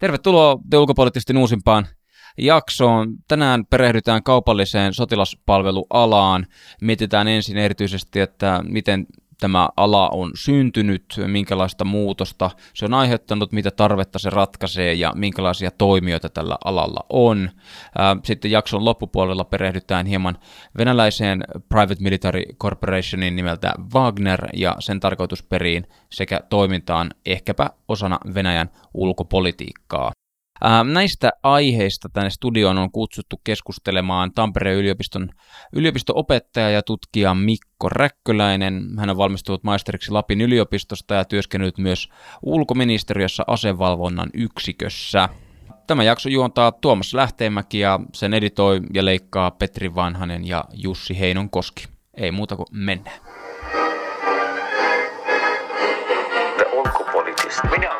Tervetuloa te ulkopoliittisesti uusimpaan jaksoon. Tänään perehdytään kaupalliseen sotilaspalvelualaan. Mietitään ensin erityisesti, että miten tämä ala on syntynyt, minkälaista muutosta se on aiheuttanut, mitä tarvetta se ratkaisee ja minkälaisia toimijoita tällä alalla on. Sitten jakson loppupuolella perehdytään hieman venäläiseen Private Military Corporationin nimeltä Wagner ja sen tarkoitusperiin sekä toimintaan ehkäpä osana Venäjän ulkopolitiikkaa. Näistä aiheista tänne studioon on kutsuttu keskustelemaan Tampereen yliopiston yliopisto-opettaja ja tutkija Mikko Räkköläinen. Hän on valmistunut maisteriksi Lapin yliopistosta ja työskennellyt myös ulkoministeriössä asevalvonnan yksikössä. Tämä jakso juontaa Tuomas Lähteenmäki ja sen editoi ja leikkaa Petri Vanhanen ja Jussi Heinon Koski. Ei muuta kuin mennään. Minä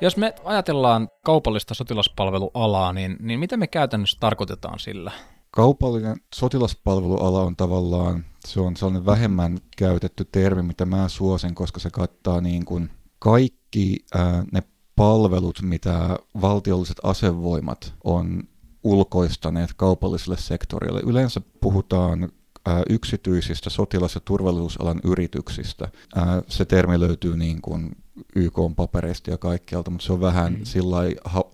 Jos me ajatellaan kaupallista sotilaspalvelualaa, niin, niin mitä me käytännössä tarkoitetaan sillä? Kaupallinen sotilaspalveluala on tavallaan, se on sellainen vähemmän käytetty termi, mitä mä suosin, koska se kattaa niin kuin kaikki ää, ne palvelut, mitä valtiolliset asevoimat on ulkoistaneet kaupalliselle sektorille. Yleensä puhutaan ää, yksityisistä sotilas- ja turvallisuusalan yrityksistä. Ää, se termi löytyy niin kuin YK papereista ja kaikkialta, mutta se on vähän mm. sillä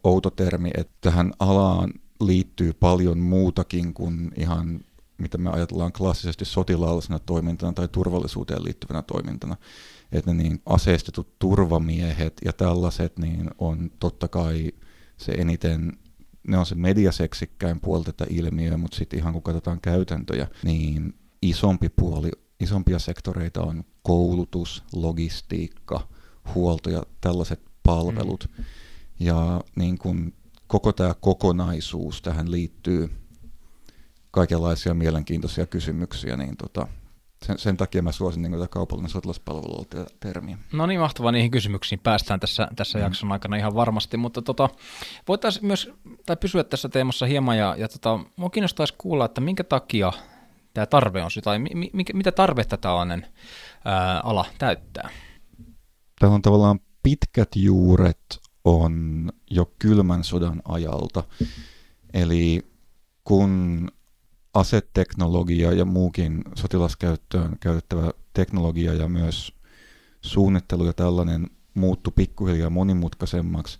outo termi, että tähän alaan liittyy paljon muutakin kuin ihan mitä me ajatellaan klassisesti sotilaallisena toimintana tai turvallisuuteen liittyvänä toimintana. Että ne niin aseistetut turvamiehet ja tällaiset niin on totta kai se eniten, ne on se mediaseksikkäin puoli tätä ilmiöä, mutta sitten ihan kun katsotaan käytäntöjä, niin isompi puoli, isompia sektoreita on koulutus, logistiikka, huolto ja tällaiset palvelut. Mm. Ja niin kun koko tämä kokonaisuus tähän liittyy kaikenlaisia mielenkiintoisia kysymyksiä, niin tota, sen, sen takia mä suosin niin kaupallinen sotilaspalvelu termiä. No niin, mahtavaa niihin kysymyksiin päästään tässä, tässä mm. jakson aikana ihan varmasti, mutta tota, voitaisiin myös tai pysyä tässä teemassa hieman ja, ja tota, mua kiinnostaisi kuulla, että minkä takia tämä tarve on, tai mi, mi, mitä tarvetta tällainen ää, ala täyttää? Tämä on tavallaan pitkät juuret on jo kylmän sodan ajalta. Eli kun aseteknologia ja muukin sotilaskäyttöön käytettävä teknologia ja myös suunnittelu ja tällainen muuttu pikkuhiljaa monimutkaisemmaksi,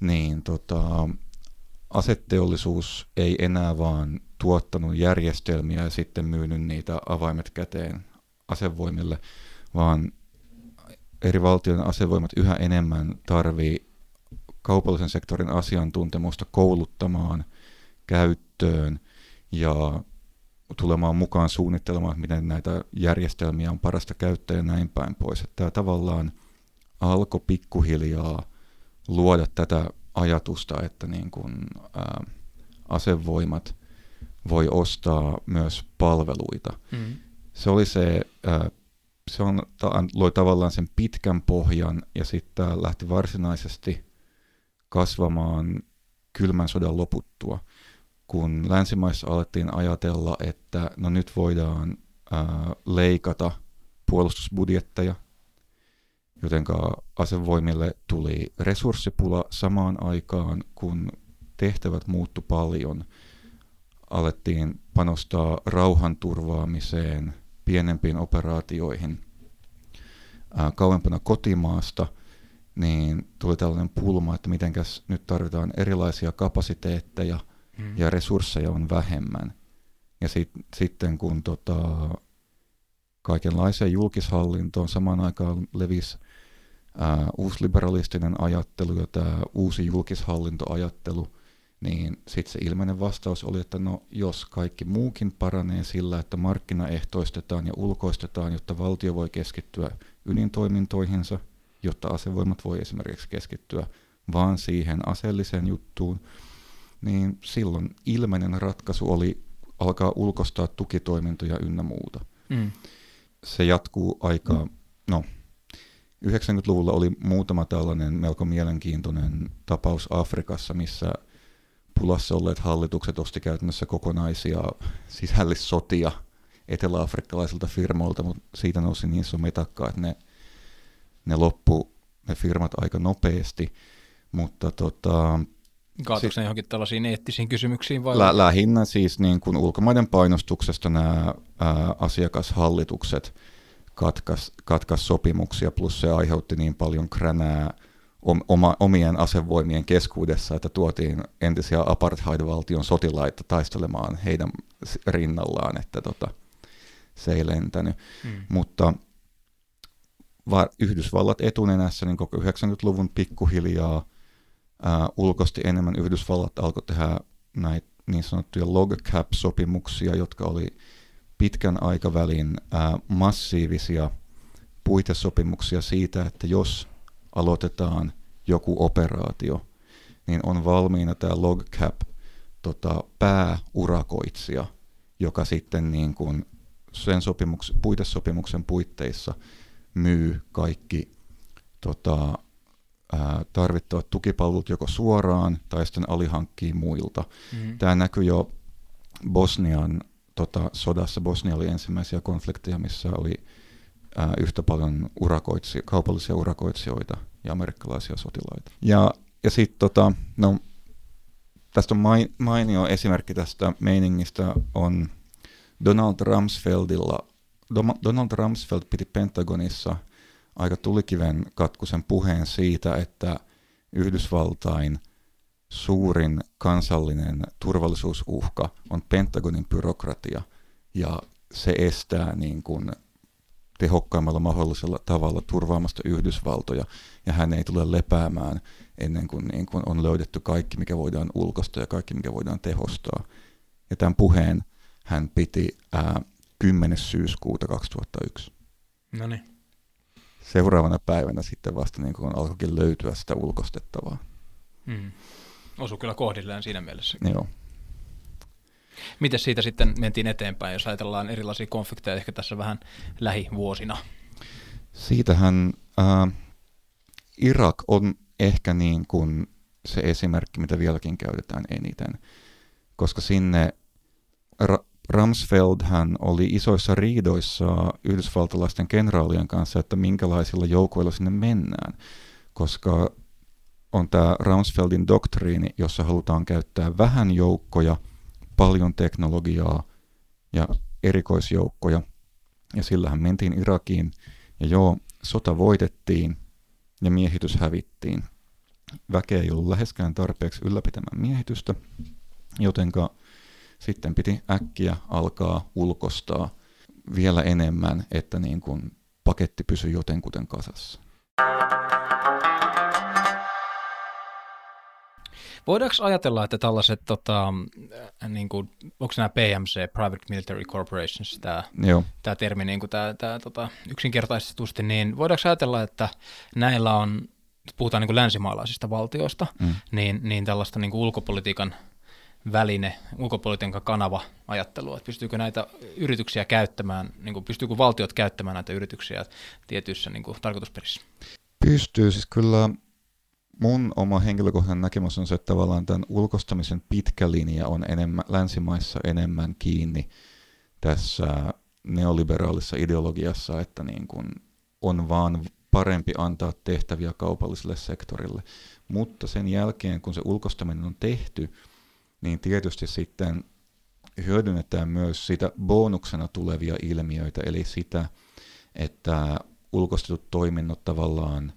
niin tota, aseteollisuus ei enää vaan tuottanut järjestelmiä ja sitten myynyt niitä avaimet käteen asevoimille, vaan eri valtioiden asevoimat yhä enemmän tarvii kaupallisen sektorin asiantuntemusta kouluttamaan käyttöön ja tulemaan mukaan suunnittelemaan, miten näitä järjestelmiä on parasta käyttää ja näin päin pois. Että tämä tavallaan alkoi pikkuhiljaa luoda tätä ajatusta, että niin kuin, ää, asevoimat voi ostaa myös palveluita. Mm. Se oli se ää, se on, loi tavallaan sen pitkän pohjan ja sitten lähti varsinaisesti kasvamaan kylmän sodan loputtua, kun länsimaissa alettiin ajatella, että no nyt voidaan ää, leikata puolustusbudjetteja, jotenka asevoimille tuli resurssipula samaan aikaan, kun tehtävät muuttu paljon. Alettiin panostaa rauhanturvaamiseen – pienempiin operaatioihin ää, kauempana kotimaasta, niin tuli tällainen pulma, että mitenkäs nyt tarvitaan erilaisia kapasiteetteja hmm. ja resursseja on vähemmän. Ja sit, sitten kun tota, kaikenlaiseen julkishallintoon samaan aikaan levisi ää, uusliberalistinen ajattelu ja tämä uusi julkishallintoajattelu – niin sitten se ilmeinen vastaus oli, että no jos kaikki muukin paranee sillä, että markkinaehtoistetaan ja ulkoistetaan, jotta valtio voi keskittyä ydintoimintoihinsa, jotta asevoimat voi esimerkiksi keskittyä vaan siihen aseelliseen juttuun, niin silloin ilmeinen ratkaisu oli alkaa ulkostaa tukitoimintoja ynnä muuta. Mm. Se jatkuu aika, no 90-luvulla oli muutama tällainen melko mielenkiintoinen tapaus Afrikassa, missä pulassa olleet hallitukset osti käytännössä kokonaisia sisällissotia eteläafrikkalaisilta firmoilta, mutta siitä nousi niin iso metakka, että ne, ne loppu ne firmat aika nopeasti, mutta tota, Kaatuiko ne johonkin tällaisiin eettisiin kysymyksiin vai? lä- lähinnä siis niin kuin ulkomaiden painostuksesta nämä ää, asiakashallitukset katkas, katkas sopimuksia, plus se aiheutti niin paljon kränää oma, omien asevoimien keskuudessa, että tuotiin entisiä apartheid-valtion sotilaita taistelemaan heidän rinnallaan, että tota, se ei lentänyt. Mm. Mutta va- Yhdysvallat etunenässä niin koko 90-luvun pikkuhiljaa ää, ulkosti enemmän. Yhdysvallat alkoi tehdä näitä niin sanottuja log cap-sopimuksia, jotka oli pitkän aikavälin ää, massiivisia puitesopimuksia siitä, että jos aloitetaan joku operaatio, niin on valmiina tämä log cap tota, pääurakoitsija, joka sitten niin kuin sen sopimuks, puitesopimuksen puitteissa myy kaikki tota, ää, tarvittavat tukipalvelut joko suoraan tai sitten alihankkii muilta. Mm. Tämä näkyy jo Bosnian tota, sodassa. Bosnia oli ensimmäisiä konflikteja, missä oli ää, yhtä paljon urakoitsi, kaupallisia urakoitsijoita ja amerikkalaisia sotilaita. Ja, ja sitten tota, no, tästä on mai- mainio esimerkki tästä meiningistä on Donald Rumsfeldilla. Donald Rumsfeld piti Pentagonissa aika tulikiven katkusen puheen siitä, että Yhdysvaltain suurin kansallinen turvallisuusuhka on Pentagonin byrokratia ja se estää niin kuin tehokkaimmalla mahdollisella tavalla turvaamasta Yhdysvaltoja ja hän ei tule lepäämään ennen kuin, niin kuin on löydetty kaikki, mikä voidaan ulkosta ja kaikki, mikä voidaan tehostaa. Ja tämän puheen hän piti ää, 10. syyskuuta 2001. No niin. Seuraavana päivänä sitten vasta niin kuin alkoikin löytyä sitä ulkostettavaa. Mm. Osu kyllä kohdilleen siinä mielessä. Joo. Miten siitä sitten mentiin eteenpäin, jos ajatellaan erilaisia konflikteja ehkä tässä vähän lähivuosina? Siitähän ää, Irak on ehkä niin kuin se esimerkki, mitä vieläkin käytetään eniten, koska sinne Ra- Rumsfeld hän oli isoissa riidoissa yhdysvaltalaisten kenraalien kanssa, että minkälaisilla joukoilla sinne mennään, koska on tämä Rumsfeldin doktriini, jossa halutaan käyttää vähän joukkoja, paljon teknologiaa ja erikoisjoukkoja, ja sillähän mentiin Irakiin, ja joo, sota voitettiin ja miehitys hävittiin. Väkeä ei ollut läheskään tarpeeksi ylläpitämään miehitystä, jotenka sitten piti äkkiä alkaa ulkostaa vielä enemmän, että niin kuin paketti pysyi jotenkuten kasassa. Voidaanko ajatella, että tällaiset, tota, äh, niin kuin, onko nämä PMC, Private Military Corporations, tämä, Joo, tämä termi niin kuin tämä, tämä, tota, yksinkertaistetusti, niin voidaanko ajatella, että näillä on, puhutaan niin kuin länsimaalaisista valtioista, Mm. niin, niin tällaista niin kuin ulkopolitiikan väline, ulkopolitiikan kanava ajattelua, että pystyykö näitä yrityksiä käyttämään, niin kuin, pystyykö valtiot käyttämään näitä yrityksiä tietyissä niin kuin, tarkoitusperissä? pystyy. Siis kyllä mun oma henkilökohtainen näkemys on se, että tavallaan tämän ulkostamisen pitkä linja on enemmän, länsimaissa enemmän kiinni tässä neoliberaalissa ideologiassa, että niin kuin on vaan parempi antaa tehtäviä kaupalliselle sektorille. Mutta sen jälkeen, kun se ulkostaminen on tehty, niin tietysti sitten hyödynnetään myös sitä bonuksena tulevia ilmiöitä, eli sitä, että ulkostetut toiminnot tavallaan,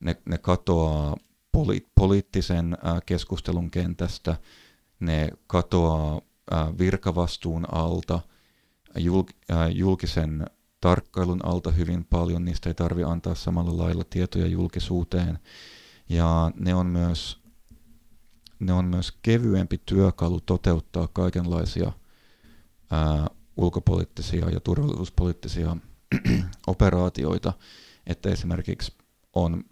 ne, ne katoaa poli, poliittisen keskustelun kentästä, ne katoaa virkavastuun alta, jul, ää, julkisen tarkkailun alta hyvin paljon, niistä ei tarvi antaa samalla lailla tietoja julkisuuteen, ja ne on myös, ne on myös kevyempi työkalu toteuttaa kaikenlaisia ää, ulkopoliittisia ja turvallisuuspoliittisia operaatioita, että esimerkiksi on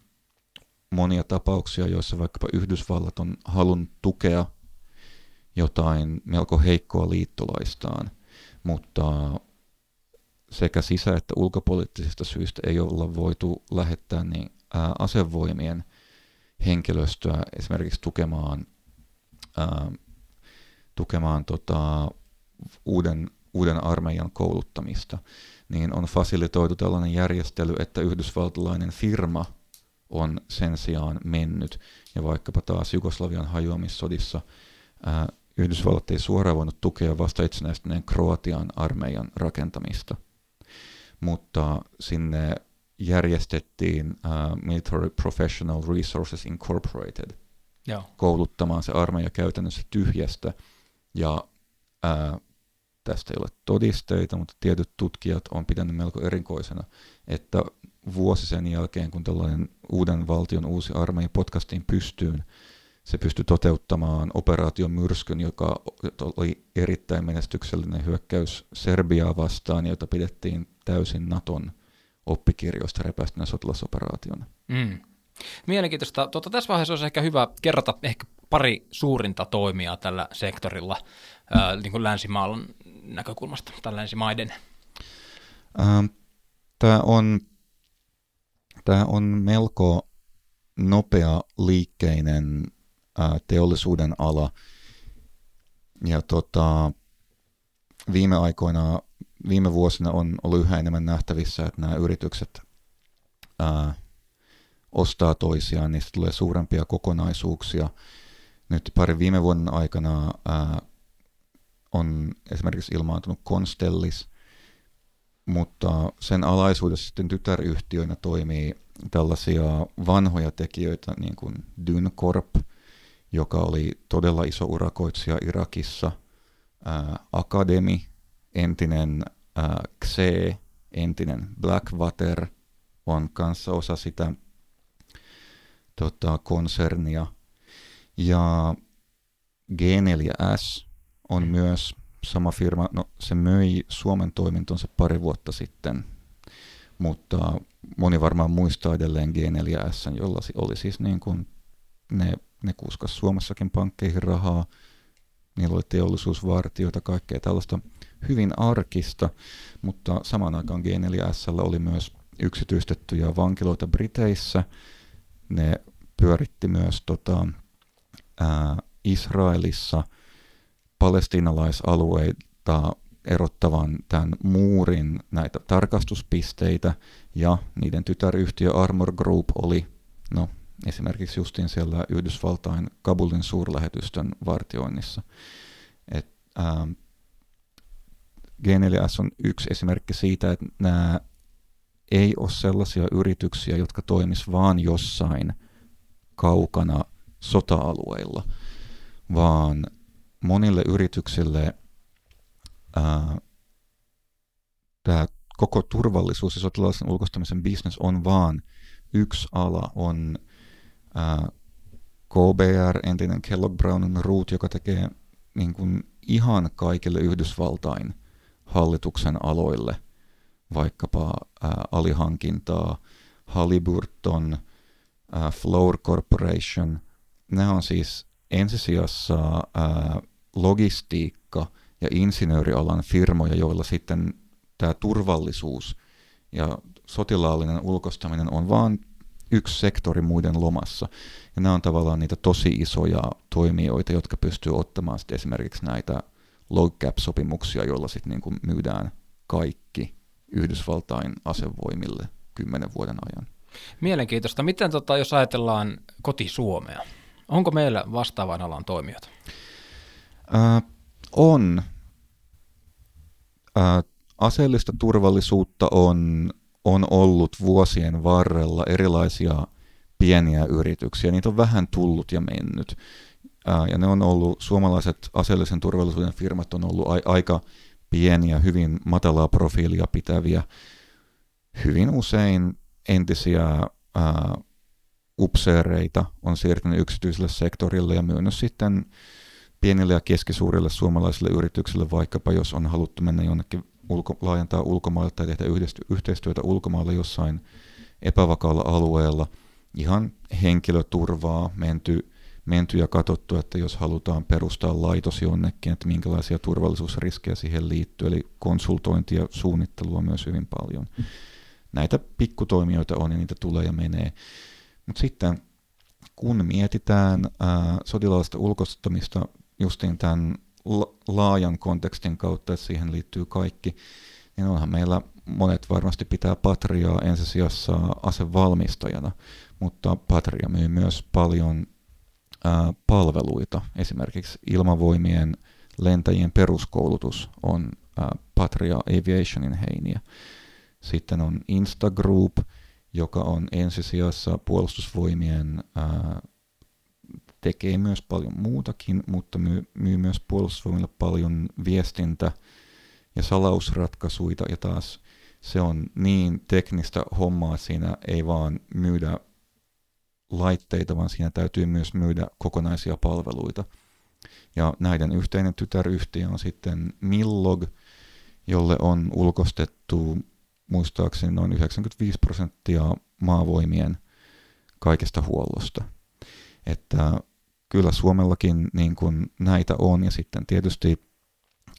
monia tapauksia, joissa vaikkapa Yhdysvallat on halunnut tukea jotain melko heikkoa liittolaistaan, mutta sekä sisä- että ulkopoliittisista syistä ei olla voitu lähettää niin, asevoimien henkilöstöä esimerkiksi tukemaan, ää, tukemaan tota, uuden, uuden armeijan kouluttamista, niin on fasilitoitu tällainen järjestely, että yhdysvaltalainen firma on sen sijaan mennyt, ja vaikkapa taas Jugoslavian hajoamissodissa ää, Yhdysvallat ei suoraan voinut tukea vasta itsenäistyneen Kroatian armeijan rakentamista, mutta sinne järjestettiin uh, Military Professional Resources Incorporated Joo. kouluttamaan se armeija käytännössä tyhjästä, ja ää, tästä ei ole todisteita, mutta tietyt tutkijat on pitänyt melko erikoisena, että vuosi sen jälkeen, kun tällainen uuden valtion uusi armeija potkastiin pystyyn, se pystyi toteuttamaan operaation myrskyn, joka oli erittäin menestyksellinen hyökkäys Serbiaa vastaan, jota pidettiin täysin Naton oppikirjoista repäistynä sotilasoperaationa. Mm. Mielenkiintoista. Tuota, tässä vaiheessa olisi ehkä hyvä kerrata ehkä pari suurinta toimijaa tällä sektorilla ää, niin kuin länsimaan näkökulmasta tai länsimaiden. Ähm, Tämä on, tämä on melko nopea liikkeinen teollisuuden ala. Ja tota, viime aikoina, viime vuosina on ollut yhä enemmän nähtävissä, että nämä yritykset ää, ostaa toisiaan, niistä tulee suurempia kokonaisuuksia. Nyt pari viime vuoden aikana ää, on esimerkiksi ilmaantunut Constellis, mutta sen alaisuudessa sitten tytäryhtiöinä toimii tällaisia vanhoja tekijöitä, niin kuin Dyncorp, joka oli todella iso urakoitsija Irakissa, ää, Academy, entinen ää, Xe, entinen Blackwater on kanssa osa sitä tota, konsernia. Ja G4S on myös sama firma, no se möi Suomen toimintonsa pari vuotta sitten, mutta moni varmaan muistaa edelleen G4S, jolla oli siis niin kuin ne, ne kuskas Suomessakin pankkeihin rahaa, niillä oli teollisuusvartioita, kaikkea tällaista hyvin arkista, mutta samaan aikaan G4S oli myös yksityistettyjä vankiloita Briteissä, ne pyöritti myös tota, ää, Israelissa palestiinalaisalueita erottavan tämän muurin näitä tarkastuspisteitä ja niiden tytäryhtiö Armor Group oli no, esimerkiksi justiin siellä Yhdysvaltain Kabulin suurlähetystön vartioinnissa. Et, ää, G4S on yksi esimerkki siitä, että nämä ei ole sellaisia yrityksiä, jotka toimis vaan jossain kaukana sota-alueilla, vaan monille yrityksille tämä koko turvallisuus ja sotilaallisen ulkoistamisen bisnes on vaan yksi ala, on ää, KBR, entinen Kellogg Brown Root, joka tekee niin kuin ihan kaikille Yhdysvaltain hallituksen aloille, vaikkapa ää, alihankintaa, Halliburton, ää, Floor Corporation. Nämä on siis ensisijassa ää, logistiikka- ja insinöörialan firmoja, joilla sitten tämä turvallisuus ja sotilaallinen ulkostaminen on vain yksi sektori muiden lomassa. Ja nämä on tavallaan niitä tosi isoja toimijoita, jotka pystyy ottamaan sitten esimerkiksi näitä low cap-sopimuksia, joilla sitten niin kuin myydään kaikki Yhdysvaltain asevoimille kymmenen vuoden ajan. Mielenkiintoista. Miten tota, jos ajatellaan koti-Suomea? Onko meillä vastaavan alan toimijoita? Ää, on. Ää, aseellista turvallisuutta on, on ollut vuosien varrella erilaisia pieniä yrityksiä. Niitä on vähän tullut ja mennyt. Ää, ja ne on ollut, suomalaiset aseellisen turvallisuuden firmat on ollut a, aika pieniä, hyvin matalaa profiilia pitäviä, hyvin usein entisiä ää, upseereita on siirtynyt yksityiselle sektorille ja myynyt sitten pienille ja keskisuurille suomalaisille yrityksille, vaikkapa jos on haluttu mennä jonnekin ulko, laajentaa ulkomaille tai tehdä yhteistyötä ulkomailla jossain epävakaalla alueella, ihan henkilöturvaa menty, menty ja katsottu, että jos halutaan perustaa laitos jonnekin, että minkälaisia turvallisuusriskejä siihen liittyy, eli konsultointia ja suunnittelua myös hyvin paljon. Näitä pikkutoimijoita on ja niitä tulee ja menee. Mutta sitten kun mietitään ää, sotilaallista ulkoistamista justiin tämän la- laajan kontekstin kautta, että siihen liittyy kaikki, niin onhan meillä monet varmasti pitää Patriaa ensisijassa asevalmistajana, mutta Patria myy myös paljon ää, palveluita. Esimerkiksi ilmavoimien lentäjien peruskoulutus on ää, Patria Aviationin heiniä. Sitten on Instagroup, joka on ensisijassa puolustusvoimien ää, tekee myös paljon muutakin, mutta myy, myy myös puolustusvoimille paljon viestintä- ja salausratkaisuja, ja taas se on niin teknistä hommaa, siinä ei vaan myydä laitteita, vaan siinä täytyy myös myydä kokonaisia palveluita. Ja näiden yhteinen tytäryhtiö on sitten Millog, jolle on ulkostettu muistaakseni noin 95 prosenttia maavoimien kaikesta huollosta. Että kyllä Suomellakin niin kuin näitä on, ja sitten tietysti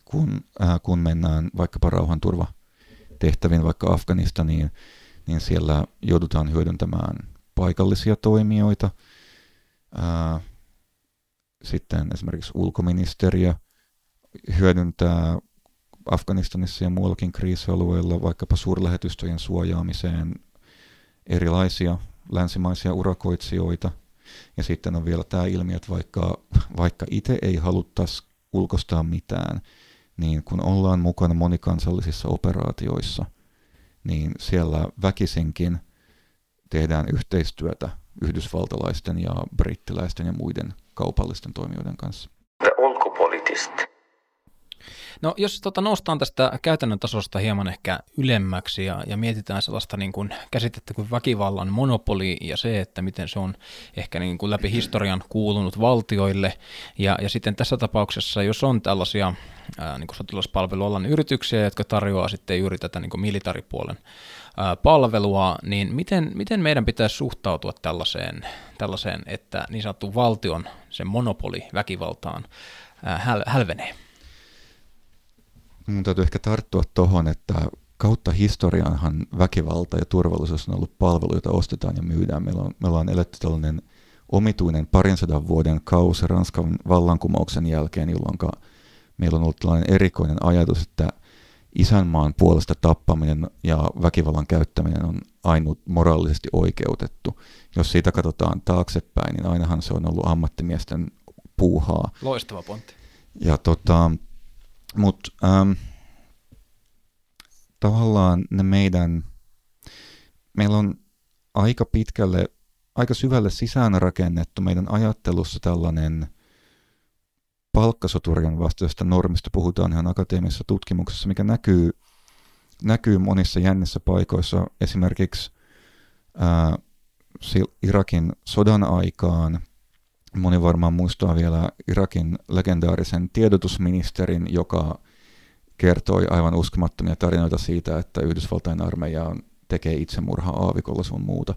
kun, äh, kun mennään vaikkapa rauhanturvatehtäviin, vaikka Afganistaniin, niin siellä joudutaan hyödyntämään paikallisia toimijoita. Äh, sitten esimerkiksi ulkoministeriö hyödyntää Afganistanissa ja muuallakin kriisialueilla vaikkapa suurlähetystöjen suojaamiseen erilaisia länsimaisia urakoitsijoita. Ja sitten on vielä tämä ilmiö, että vaikka, vaikka itse ei haluttaisi ulkostaa mitään, niin kun ollaan mukana monikansallisissa operaatioissa, niin siellä väkisinkin tehdään yhteistyötä yhdysvaltalaisten ja brittiläisten ja muiden kaupallisten toimijoiden kanssa. The ulkopoliittist. No jos tota, noustaan tästä käytännön tasosta hieman ehkä ylemmäksi ja, ja mietitään sellaista niin kuin, käsitettä kuin väkivallan monopoli ja se, että miten se on ehkä niin kuin läpi historian kuulunut valtioille ja, ja sitten tässä tapauksessa, jos on tällaisia niin kuin sotilaspalvelualan yrityksiä, jotka tarjoaa sitten juuri tätä niin kuin militaripuolen palvelua, niin miten, miten meidän pitäisi suhtautua tällaiseen, tällaiseen, että niin sanottu valtion se monopoli väkivaltaan häl, hälvenee? Mun täytyy ehkä tarttua tuohon, että kautta historianhan väkivalta ja turvallisuus on ollut palvelu, jota ostetaan ja myydään. Meillä on, me ollaan eletty tällainen omituinen parinsadan vuoden kausi Ranskan vallankumouksen jälkeen, jolloin meillä on ollut tällainen erikoinen ajatus, että isänmaan puolesta tappaminen ja väkivallan käyttäminen on ainut moraalisesti oikeutettu. Jos siitä katsotaan taaksepäin, niin ainahan se on ollut ammattimiesten puuhaa. Loistava pointti. Ja tota, mutta ähm, tavallaan ne meidän, meillä on aika pitkälle, aika syvälle sisään rakennettu meidän ajattelussa tällainen palkkasoturien vastaista normista puhutaan ihan akateemisessa tutkimuksessa, mikä näkyy, näkyy monissa jännissä paikoissa. Esimerkiksi ää, Irakin sodan aikaan moni varmaan muistaa vielä Irakin legendaarisen tiedotusministerin, joka kertoi aivan uskomattomia tarinoita siitä, että Yhdysvaltain armeija on, tekee itsemurhaa aavikolla sun muuta.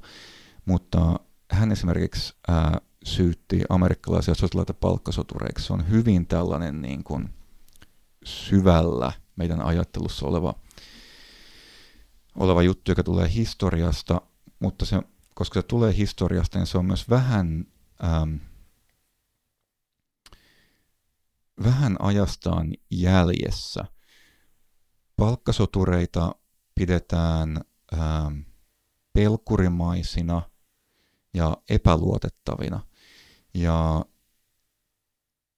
Mutta hän esimerkiksi ää, syytti amerikkalaisia sotilaita palkkasotureiksi. Se on hyvin tällainen niin kuin syvällä meidän ajattelussa oleva, oleva juttu, joka tulee historiasta, mutta se, koska se tulee historiasta, niin se on myös vähän, ähm, vähän ajastaan jäljessä. Palkkasotureita pidetään ähm, pelkurimaisina ja epäluotettavina. Ja,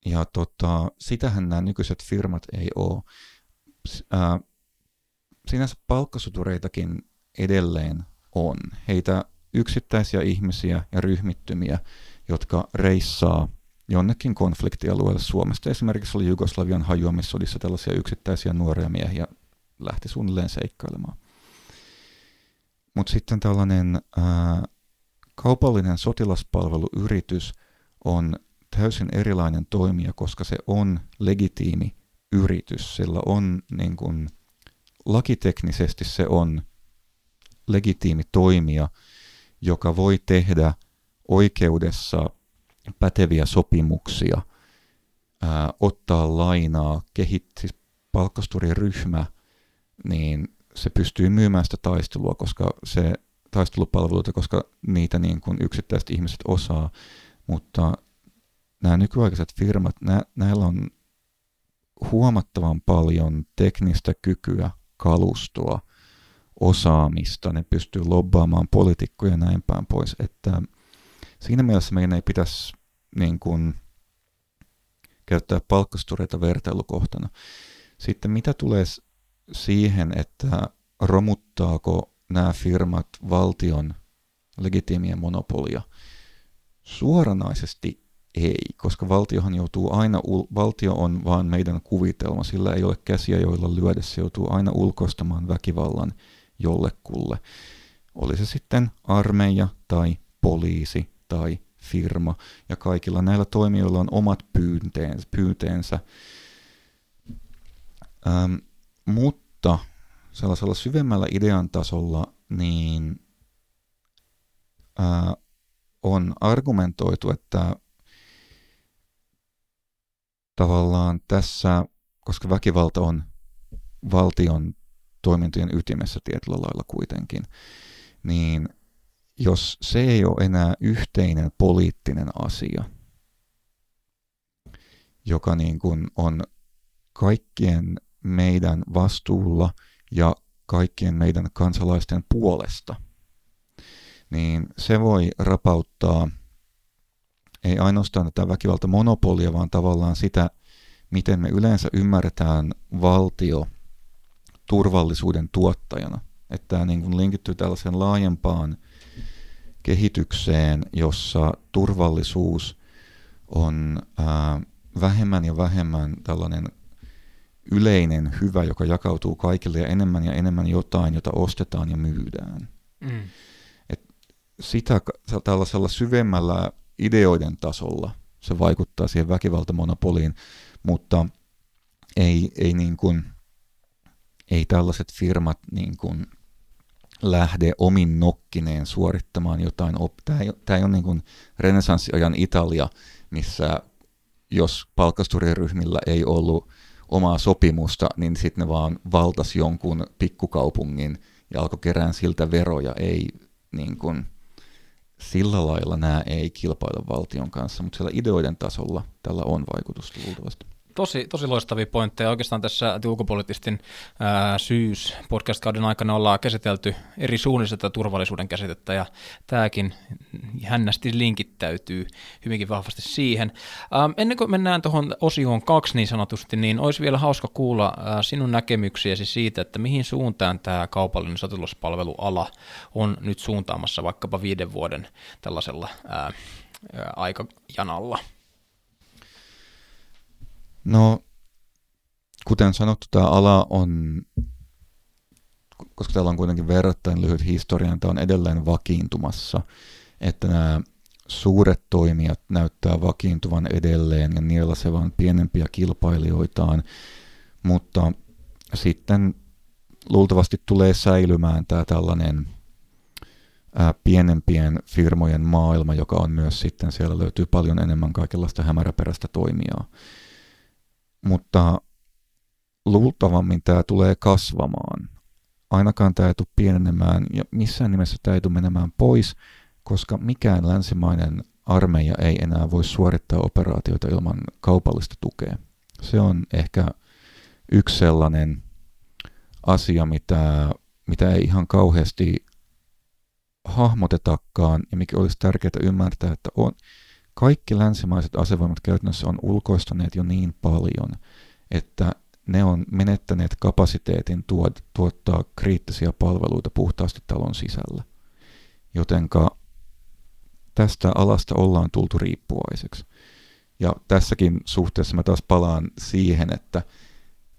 ja tota, sitähän nämä nykyiset firmat ei ole. Ää, sinänsä palkkasutureitakin edelleen on. Heitä yksittäisiä ihmisiä ja ryhmittymiä, jotka reissaa jonnekin konfliktialueelle Suomesta. Esimerkiksi oli Jugoslavian hajoamissodissa tällaisia yksittäisiä nuoria miehiä lähti suunnilleen seikkailemaan. Mutta sitten tällainen ää, kaupallinen sotilaspalveluyritys on täysin erilainen toimija, koska se on legitiimi yritys. Sillä on niin kuin, lakiteknisesti se on legitiimi toimija joka voi tehdä oikeudessa päteviä sopimuksia, ää, ottaa lainaa, kehit, siis palkkasturiryhmä, niin se pystyy myymään sitä taistelua, koska se taistelupalveluita, koska niitä niin kuin yksittäiset ihmiset osaa, mutta nämä nykyaikaiset firmat, nä, näillä on huomattavan paljon teknistä kykyä, kalustoa, osaamista, ne pystyy lobbaamaan poliitikkoja ja näin päin pois, että siinä mielessä meidän ei pitäisi niin kuin, käyttää palkkastureita vertailukohtana. Sitten mitä tulee siihen, että romuttaako nämä firmat valtion legitiimiä monopolia? Suoranaisesti ei, koska valtiohan joutuu aina, valtio on vaan meidän kuvitelma, sillä ei ole käsiä, joilla lyödä, se joutuu aina ulkoistamaan väkivallan jollekulle. Oli se sitten armeija tai poliisi tai firma, ja kaikilla näillä toimijoilla on omat pyynteensä. pyynteensä. Ähm, mutta sellaisella syvemmällä idean tasolla niin ää, on argumentoitu, että tavallaan tässä, koska väkivalta on valtion toimintojen ytimessä tietyllä lailla kuitenkin, niin jos se ei ole enää yhteinen poliittinen asia, joka niin kuin on kaikkien meidän vastuulla ja kaikkien meidän kansalaisten puolesta, niin se voi rapauttaa ei ainoastaan tätä väkivaltamonopolia, vaan tavallaan sitä, miten me yleensä ymmärretään valtio turvallisuuden tuottajana. Että tämä niin kuin linkittyy tällaiseen laajempaan kehitykseen, jossa turvallisuus on ää, vähemmän ja vähemmän tällainen yleinen hyvä, joka jakautuu kaikille ja enemmän ja enemmän jotain, jota ostetaan ja myydään. Mm. Et sitä tällaisella syvemmällä ideoiden tasolla se vaikuttaa siihen väkivaltamonopoliin, mutta ei, ei, niin kuin, ei tällaiset firmat niin kuin lähde omin nokkineen suorittamaan jotain. Tämä ei, tämä ei ole niin kuin renesanssiajan Italia, missä jos palkkasturiryhmillä ei ollut omaa sopimusta, niin sitten ne vaan valtas jonkun pikkukaupungin ja alkoi kerään siltä veroja. Ei niin kuin, sillä lailla nämä ei kilpaile valtion kanssa, mutta siellä ideoiden tasolla tällä on vaikutusta luultavasti tosi, tosi loistavia pointteja. Oikeastaan tässä ulkopoliittistin syys podcast-kauden aikana ollaan käsitelty eri suunnissa tätä turvallisuuden käsitettä, ja tämäkin hännästi linkittäytyy hyvinkin vahvasti siihen. Ähm, ennen kuin mennään tuohon osioon kaksi niin sanotusti, niin olisi vielä hauska kuulla äh, sinun näkemyksiäsi siitä, että mihin suuntaan tämä kaupallinen sotilaspalveluala on nyt suuntaamassa vaikkapa viiden vuoden tällaisella ää, äh, aikajanalla. No, kuten sanottu, tämä ala on, koska täällä on kuitenkin verrattain lyhyt historia, tämä on edelleen vakiintumassa, että nämä suuret toimijat näyttää vakiintuvan edelleen ja niillä se vaan pienempiä kilpailijoitaan, mutta sitten luultavasti tulee säilymään tämä tällainen ää, pienempien firmojen maailma, joka on myös sitten, siellä löytyy paljon enemmän kaikenlaista hämäräperäistä toimijaa mutta luultavammin tämä tulee kasvamaan. Ainakaan tämä ei tule pienenemään ja missään nimessä tämä ei tule menemään pois, koska mikään länsimainen armeija ei enää voi suorittaa operaatioita ilman kaupallista tukea. Se on ehkä yksi sellainen asia, mitä, mitä ei ihan kauheasti hahmotetakaan ja mikä olisi tärkeää ymmärtää, että on, kaikki länsimaiset asevoimat käytännössä on ulkoistaneet jo niin paljon, että ne on menettäneet kapasiteetin tuot, tuottaa kriittisiä palveluita puhtaasti talon sisällä. Jotenka tästä alasta ollaan tultu riippuvaiseksi. Ja tässäkin suhteessa mä taas palaan siihen, että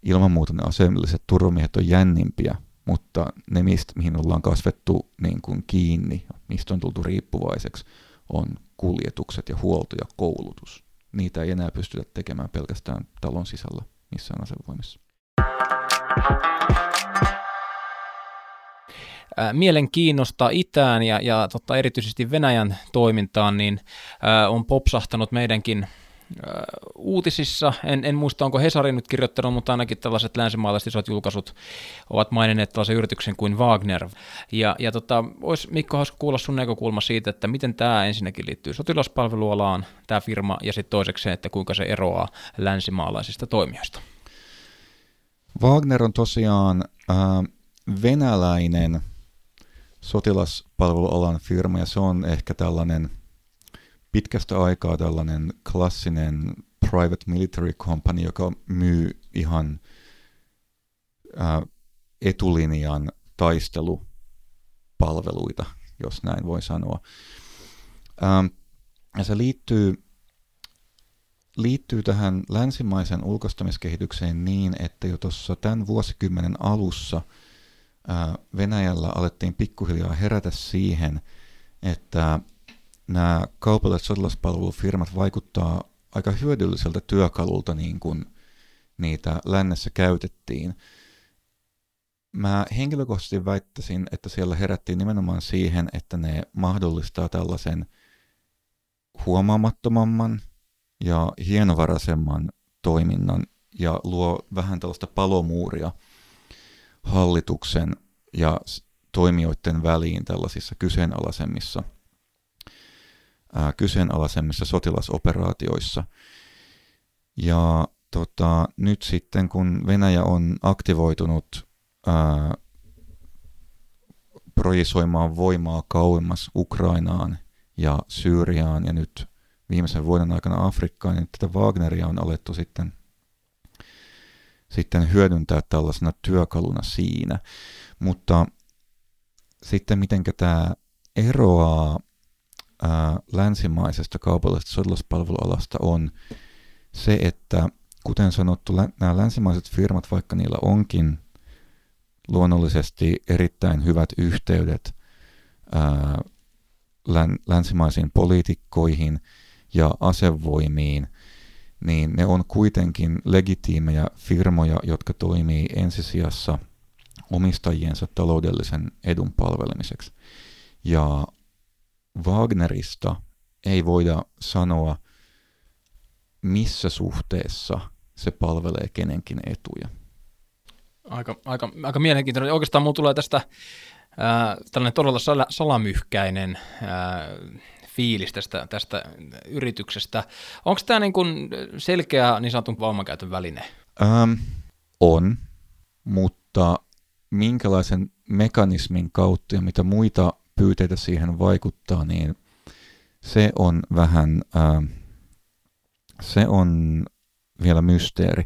ilman muuta ne aseelliset turvamiehet on jännimpiä, mutta ne, mistä, mihin ollaan kasvettu niin kuin kiinni, mistä on tultu riippuvaiseksi, on kuljetukset ja huolto ja koulutus. Niitä ei enää pystytä tekemään pelkästään talon sisällä missään asevoimissa. mielenkiinnosta itään ja, ja tota, erityisesti Venäjän toimintaan, niin ää, on popsahtanut meidänkin uutisissa. En, en muista, onko Hesari nyt kirjoittanut, mutta ainakin tällaiset länsimaalaiset isot julkaisut ovat maininneet tällaisen yrityksen kuin Wagner. Ja, ja tota, olisi Mikko hauska kuulla sun näkökulma siitä, että miten tämä ensinnäkin liittyy sotilaspalvelualaan, tämä firma, ja sitten toisekseen, että kuinka se eroaa länsimaalaisista toimijoista. Wagner on tosiaan äh, venäläinen sotilaspalvelualan firma ja se on ehkä tällainen pitkästä aikaa tällainen klassinen private military company, joka myy ihan äh, etulinjan taistelupalveluita, jos näin voi sanoa. Ähm, ja se liittyy liittyy tähän länsimaisen ulkoistamiskehitykseen niin, että jo tuossa tämän vuosikymmenen alussa ää, Venäjällä alettiin pikkuhiljaa herätä siihen, että nämä kaupalliset sotilaspalvelufirmat vaikuttaa aika hyödylliseltä työkalulta niin kuin niitä lännessä käytettiin. Mä henkilökohtaisesti väittäisin, että siellä herättiin nimenomaan siihen, että ne mahdollistaa tällaisen huomaamattomamman ja hienovaraisemman toiminnan ja luo vähän tällaista palomuuria hallituksen ja toimijoiden väliin tällaisissa kyseenalaisemmissa, kyseenalaisemmissa sotilasoperaatioissa. Ja tota, nyt sitten kun Venäjä on aktivoitunut ää, projisoimaan voimaa kauemmas Ukrainaan ja Syyriaan ja nyt viimeisen vuoden aikana Afrikkaan, niin tätä Wagneria on alettu sitten, sitten hyödyntää tällaisena työkaluna siinä. Mutta sitten miten tämä eroaa länsimaisesta kaupallisesta sotilaspalvelualasta on se, että kuten sanottu, nämä länsimaiset firmat, vaikka niillä onkin luonnollisesti erittäin hyvät yhteydet ää, län- länsimaisiin poliitikkoihin – ja asevoimiin, niin ne on kuitenkin legitiimejä firmoja, jotka toimii ensisijassa omistajiensa taloudellisen edun palvelemiseksi. Ja Wagnerista ei voida sanoa, missä suhteessa se palvelee kenenkin etuja. Aika, aika, aika mielenkiintoinen. Oikeastaan mulla tulee tästä ää, tällainen todella sala, salamyhkäinen ää, fiilis tästä, tästä yrityksestä. Onko tämä niin kuin selkeä niin sanotun voimankäytön väline? Ähm, on, mutta minkälaisen mekanismin kautta ja mitä muita pyyteitä siihen vaikuttaa, niin se on vähän, äh, se on vielä mysteeri.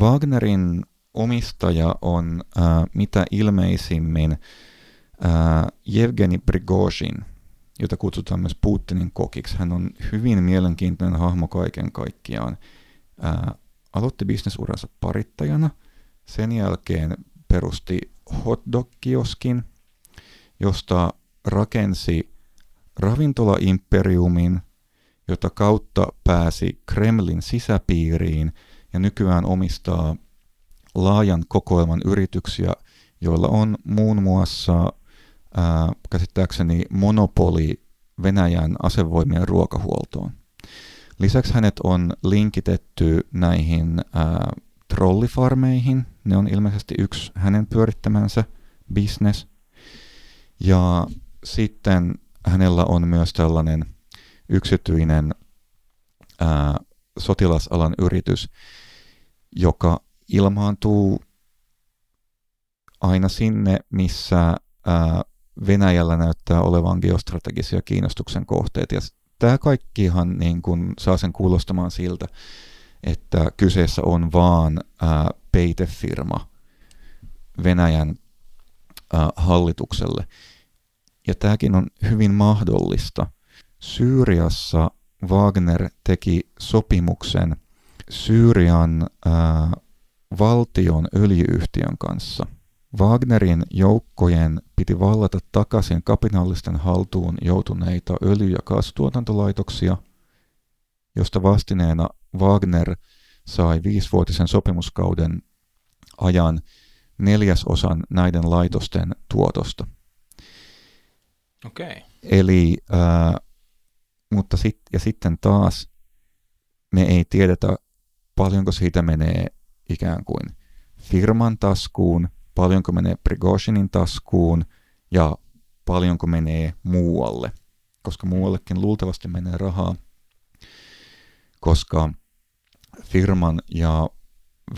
Wagnerin omistaja on äh, mitä ilmeisimmin äh, Evgeni jota kutsutaan myös Putinin kokiksi. Hän on hyvin mielenkiintoinen hahmo kaiken kaikkiaan. Ää, aloitti bisnesuransa parittajana, sen jälkeen perusti hotdog-kioskin, josta rakensi ravintolaimperiumin, jota kautta pääsi Kremlin sisäpiiriin ja nykyään omistaa laajan kokoelman yrityksiä, joilla on muun muassa ää, käsittääkseni monopoli Venäjän asevoimien ruokahuoltoon. Lisäksi hänet on linkitetty näihin ää, trollifarmeihin. Ne on ilmeisesti yksi hänen pyörittämänsä business. Ja sitten hänellä on myös tällainen yksityinen ää, sotilasalan yritys, joka ilmaantuu aina sinne, missä ää, Venäjällä näyttää olevan geostrategisia kiinnostuksen kohteet. Ja tämä kaikkihan niin kuin saa sen kuulostamaan siltä, että kyseessä on vaan ää, peitefirma Venäjän ää, hallitukselle. Ja tämäkin on hyvin mahdollista. Syyriassa Wagner teki sopimuksen Syyrian ää, valtion öljyyhtiön kanssa – Wagnerin joukkojen piti vallata takaisin kapinallisten haltuun joutuneita öljy- ja kaasutuotantolaitoksia, josta vastineena Wagner sai viisivuotisen sopimuskauden ajan neljäsosan näiden laitosten tuotosta. Okei. Okay. Eli, ää, mutta sit, ja sitten taas me ei tiedetä, paljonko siitä menee ikään kuin firman taskuun, paljonko menee Prigozhinin taskuun ja paljonko menee muualle, koska muuallekin luultavasti menee rahaa, koska firman ja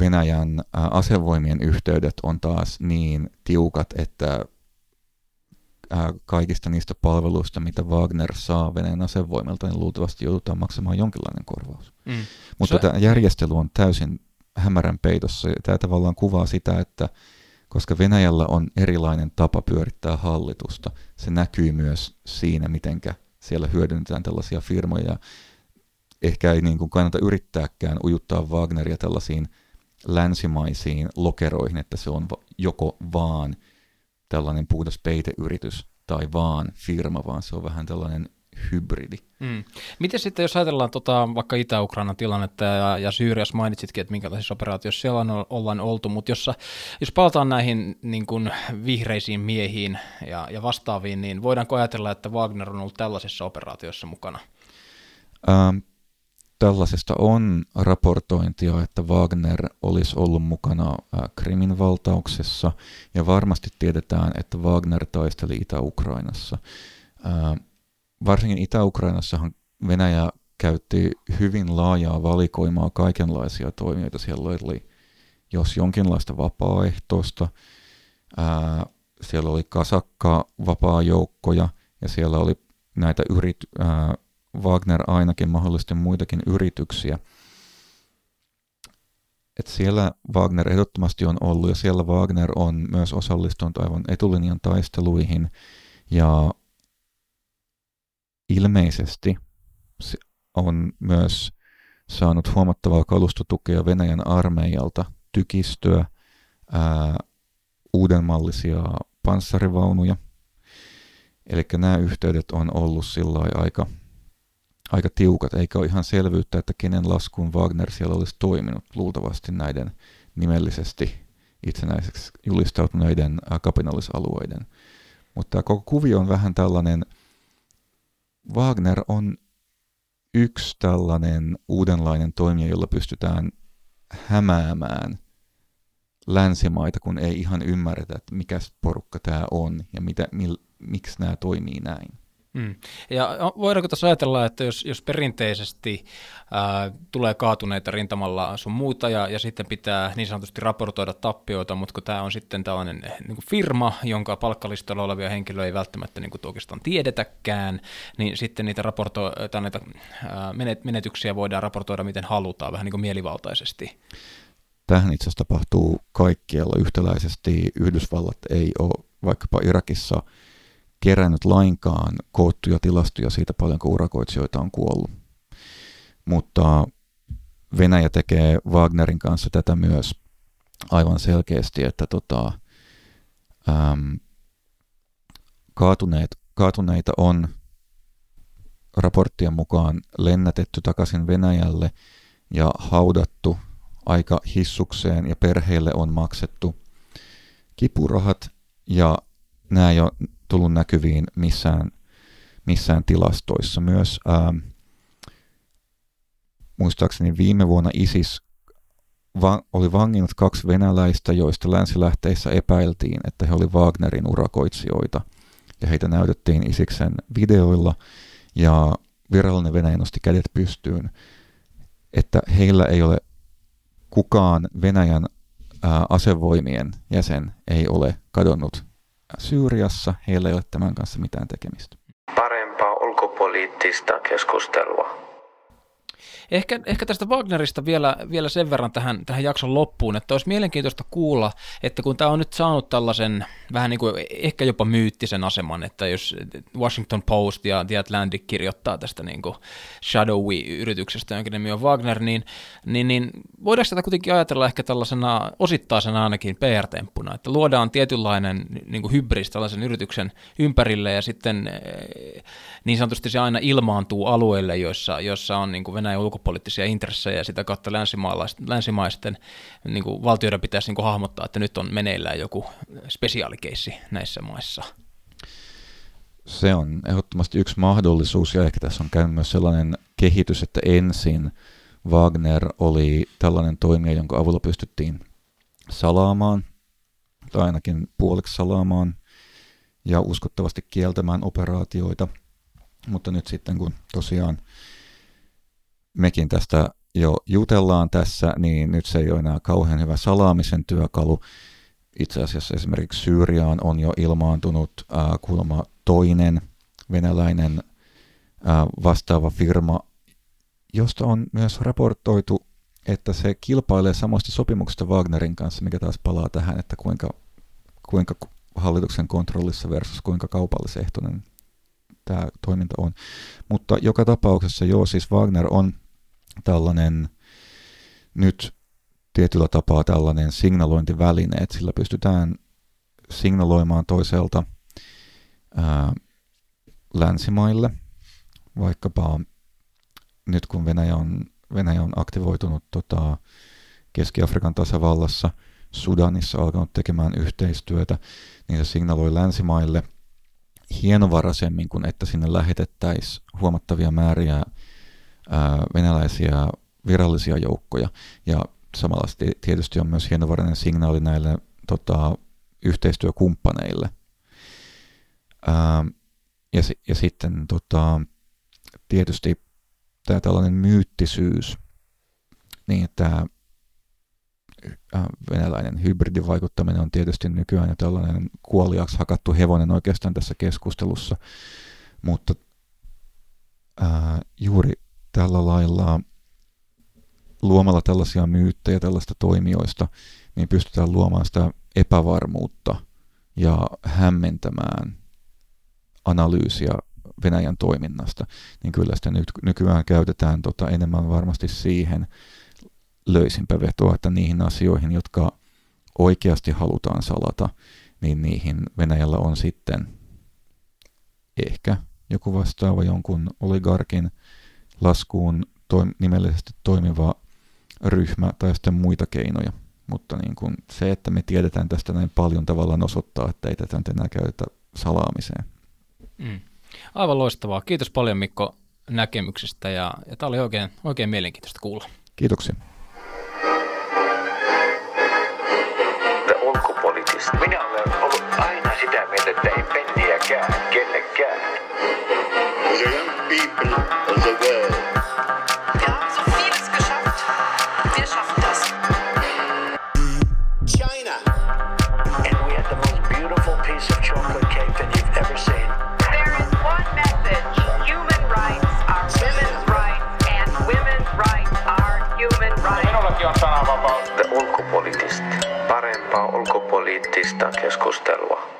Venäjän ää, asevoimien yhteydet on taas niin tiukat, että ää, kaikista niistä palveluista, mitä Wagner saa Venäjän asevoimilta, niin luultavasti joudutaan maksamaan jonkinlainen korvaus. Mm. Mutta Se- tämä järjestely on täysin hämärän peitossa. ja Tämä tavallaan kuvaa sitä, että koska Venäjällä on erilainen tapa pyörittää hallitusta, se näkyy myös siinä, mitenkä siellä hyödynnetään tällaisia firmoja. Ehkä ei niin kuin kannata yrittääkään ujuttaa Wagneria tällaisiin länsimaisiin lokeroihin, että se on joko vaan tällainen puhdas peiteyritys tai vaan firma, vaan se on vähän tällainen hybridi. Mm. Miten sitten, jos ajatellaan tota, vaikka Itä-Ukrainan tilannetta ja, ja Syyriassa mainitsitkin, että minkälaisissa operaatioissa siellä on, ollaan oltu, mutta jos, jos palataan näihin niin kuin vihreisiin miehiin ja, ja vastaaviin, niin voidaanko ajatella, että Wagner on ollut tällaisessa operaatiossa mukana? Ähm, tällaisesta on raportointia, että Wagner olisi ollut mukana äh, Krimin valtauksessa, ja varmasti tiedetään, että Wagner taisteli Itä-Ukrainassa. Äh, varsinkin Itä-Ukrainassahan Venäjä käytti hyvin laajaa valikoimaa kaikenlaisia toimijoita. Siellä oli jos jonkinlaista vapaaehtoista, ää, siellä oli kasakka vapaajoukkoja ja siellä oli näitä yrit, Wagner ainakin mahdollisesti muitakin yrityksiä. Et siellä Wagner ehdottomasti on ollut ja siellä Wagner on myös osallistunut aivan etulinjan taisteluihin ja ilmeisesti se on myös saanut huomattavaa kalustotukea Venäjän armeijalta, tykistöä, ää, uudenmallisia panssarivaunuja. Eli nämä yhteydet on ollut sillä aika, aika tiukat, eikä ole ihan selvyyttä, että kenen laskuun Wagner siellä olisi toiminut luultavasti näiden nimellisesti itsenäiseksi julistautuneiden ää, kapinallisalueiden. Mutta tämä koko kuvio on vähän tällainen, Wagner on yksi tällainen uudenlainen toimija, jolla pystytään hämäämään länsimaita, kun ei ihan ymmärretä, että mikä porukka tämä on ja mitä, mil, miksi nämä toimii näin. Mm. Ja voidaanko tässä ajatella, että jos, jos perinteisesti ää, tulee kaatuneita rintamalla sun muuta ja, ja sitten pitää niin sanotusti raportoida tappioita, mutta kun tämä on sitten tällainen niin kuin firma, jonka palkkalistalla olevia henkilöitä ei välttämättä niin kuin oikeastaan tiedetäkään, niin sitten niitä, raporto- tai näitä ää, menet- menetyksiä voidaan raportoida miten halutaan, vähän niin kuin mielivaltaisesti. Tähän itse asiassa tapahtuu kaikkialla yhtäläisesti. Yhdysvallat ei ole vaikkapa Irakissa kerännyt lainkaan koottuja tilastoja siitä paljonko urakoitsijoita on kuollut. Mutta Venäjä tekee Wagnerin kanssa tätä myös aivan selkeästi, että tota, äm, kaatuneet, kaatuneita on raporttien mukaan lennätetty takaisin Venäjälle ja haudattu aika hissukseen ja perheille on maksettu kipurahat ja nämä ole tullut näkyviin missään, missään tilastoissa. Myös ää, muistaakseni viime vuonna ISIS va- oli vanginnut kaksi venäläistä, joista länsilähteissä epäiltiin, että he olivat Wagnerin urakoitsijoita. Ja heitä näytettiin Isiksen videoilla ja virallinen Venäjä nosti kädet pystyyn, että heillä ei ole kukaan Venäjän ää, asevoimien jäsen ei ole kadonnut Syyriassa, heillä ei ole tämän kanssa mitään tekemistä. Parempaa ulkopoliittista keskustelua. Ehkä, ehkä tästä Wagnerista vielä, vielä sen verran tähän, tähän jakson loppuun, että olisi mielenkiintoista kuulla, että kun tämä on nyt saanut tällaisen vähän niin kuin ehkä jopa myyttisen aseman, että jos Washington Post ja The Atlantic kirjoittaa tästä niin kuin Shadowy-yrityksestä, jonka nimi on Wagner, niin, niin, niin voidaanko tätä kuitenkin ajatella ehkä tällaisena osittaisena ainakin PR-temppuna, että luodaan tietynlainen niin kuin hybris tällaisen yrityksen ympärille ja sitten eh, niin sanotusti se aina ilmaantuu alueille, joissa, joissa on niin kuin Venäjän ulkopoliittisia intressejä ja sitä kautta länsimaisten niin kuin valtioiden pitäisi niin kuin hahmottaa, että nyt on meneillään joku spesiaalikeissi näissä maissa. se on ehdottomasti yksi mahdollisuus ja ehkä tässä on käynyt myös sellainen kehitys, että ensin Wagner oli tällainen toimija, jonka avulla pystyttiin salaamaan, tai ainakin puoliksi salaamaan ja uskottavasti kieltämään operaatioita. Mutta nyt sitten kun tosiaan mekin tästä jo jutellaan tässä, niin nyt se ei ole enää kauhean hyvä salaamisen työkalu. Itse asiassa esimerkiksi Syyriaan on jo ilmaantunut äh, kuulemma toinen venäläinen äh, vastaava firma, josta on myös raportoitu, että se kilpailee samasta sopimuksesta Wagnerin kanssa, mikä taas palaa tähän, että kuinka, kuinka hallituksen kontrollissa versus kuinka kaupallisehtoinen tämä toiminta on. Mutta joka tapauksessa joo, siis Wagner on tällainen nyt tietyllä tapaa tällainen signalointiväline, että sillä pystytään signaloimaan toiselta ää, länsimaille, vaikkapa nyt kun Venäjä on, Venäjä on aktivoitunut tota, Keski-Afrikan tasavallassa, Sudanissa alkanut tekemään yhteistyötä, niin se signaloi länsimaille hienovaraisemmin kuin että sinne lähetettäisiin huomattavia määriä venäläisiä virallisia joukkoja. Ja samalla tietysti on myös hienovarainen signaali näille tota, yhteistyökumppaneille. Ää, ja, ja sitten tota, tietysti tämä tällainen myyttisyys, niin että venäläinen hybridivaikuttaminen on tietysti nykyään jo tällainen kuoliaksi hakattu hevonen oikeastaan tässä keskustelussa, mutta ää, juuri tällä lailla luomalla tällaisia myyttejä tällaista toimijoista, niin pystytään luomaan sitä epävarmuutta ja hämmentämään analyysiä Venäjän toiminnasta, niin kyllä sitä nyt nykyään käytetään tota enemmän varmasti siihen löysimpä vetoa, että niihin asioihin, jotka oikeasti halutaan salata, niin niihin Venäjällä on sitten ehkä joku vastaava jonkun oligarkin laskuun toim- nimellisesti toimiva ryhmä tai sitten muita keinoja. Mutta niin kuin se, että me tiedetään tästä näin paljon tavallaan osoittaa, että ei tätä nyt enää käytetä salaamiseen. Mm. Aivan loistavaa. Kiitos paljon Mikko näkemyksestä ja, ja tämä oli oikein, oikein mielenkiintoista kuulla. Kiitoksia. Minä olen ollut aina sitä mieltä, että ei penniäkään kellekään. For the young people of the world. Wir haben so vieles geschafft. Wir schaffen das. China. And we had the most beautiful piece of chocolate cake that you've ever seen. There is one message. Human rights are women's rights, and women's rights are human rights. Minullakin on sananvapaus. The ulkopoliittista. Parempaa ulkopoliittista keskustelua.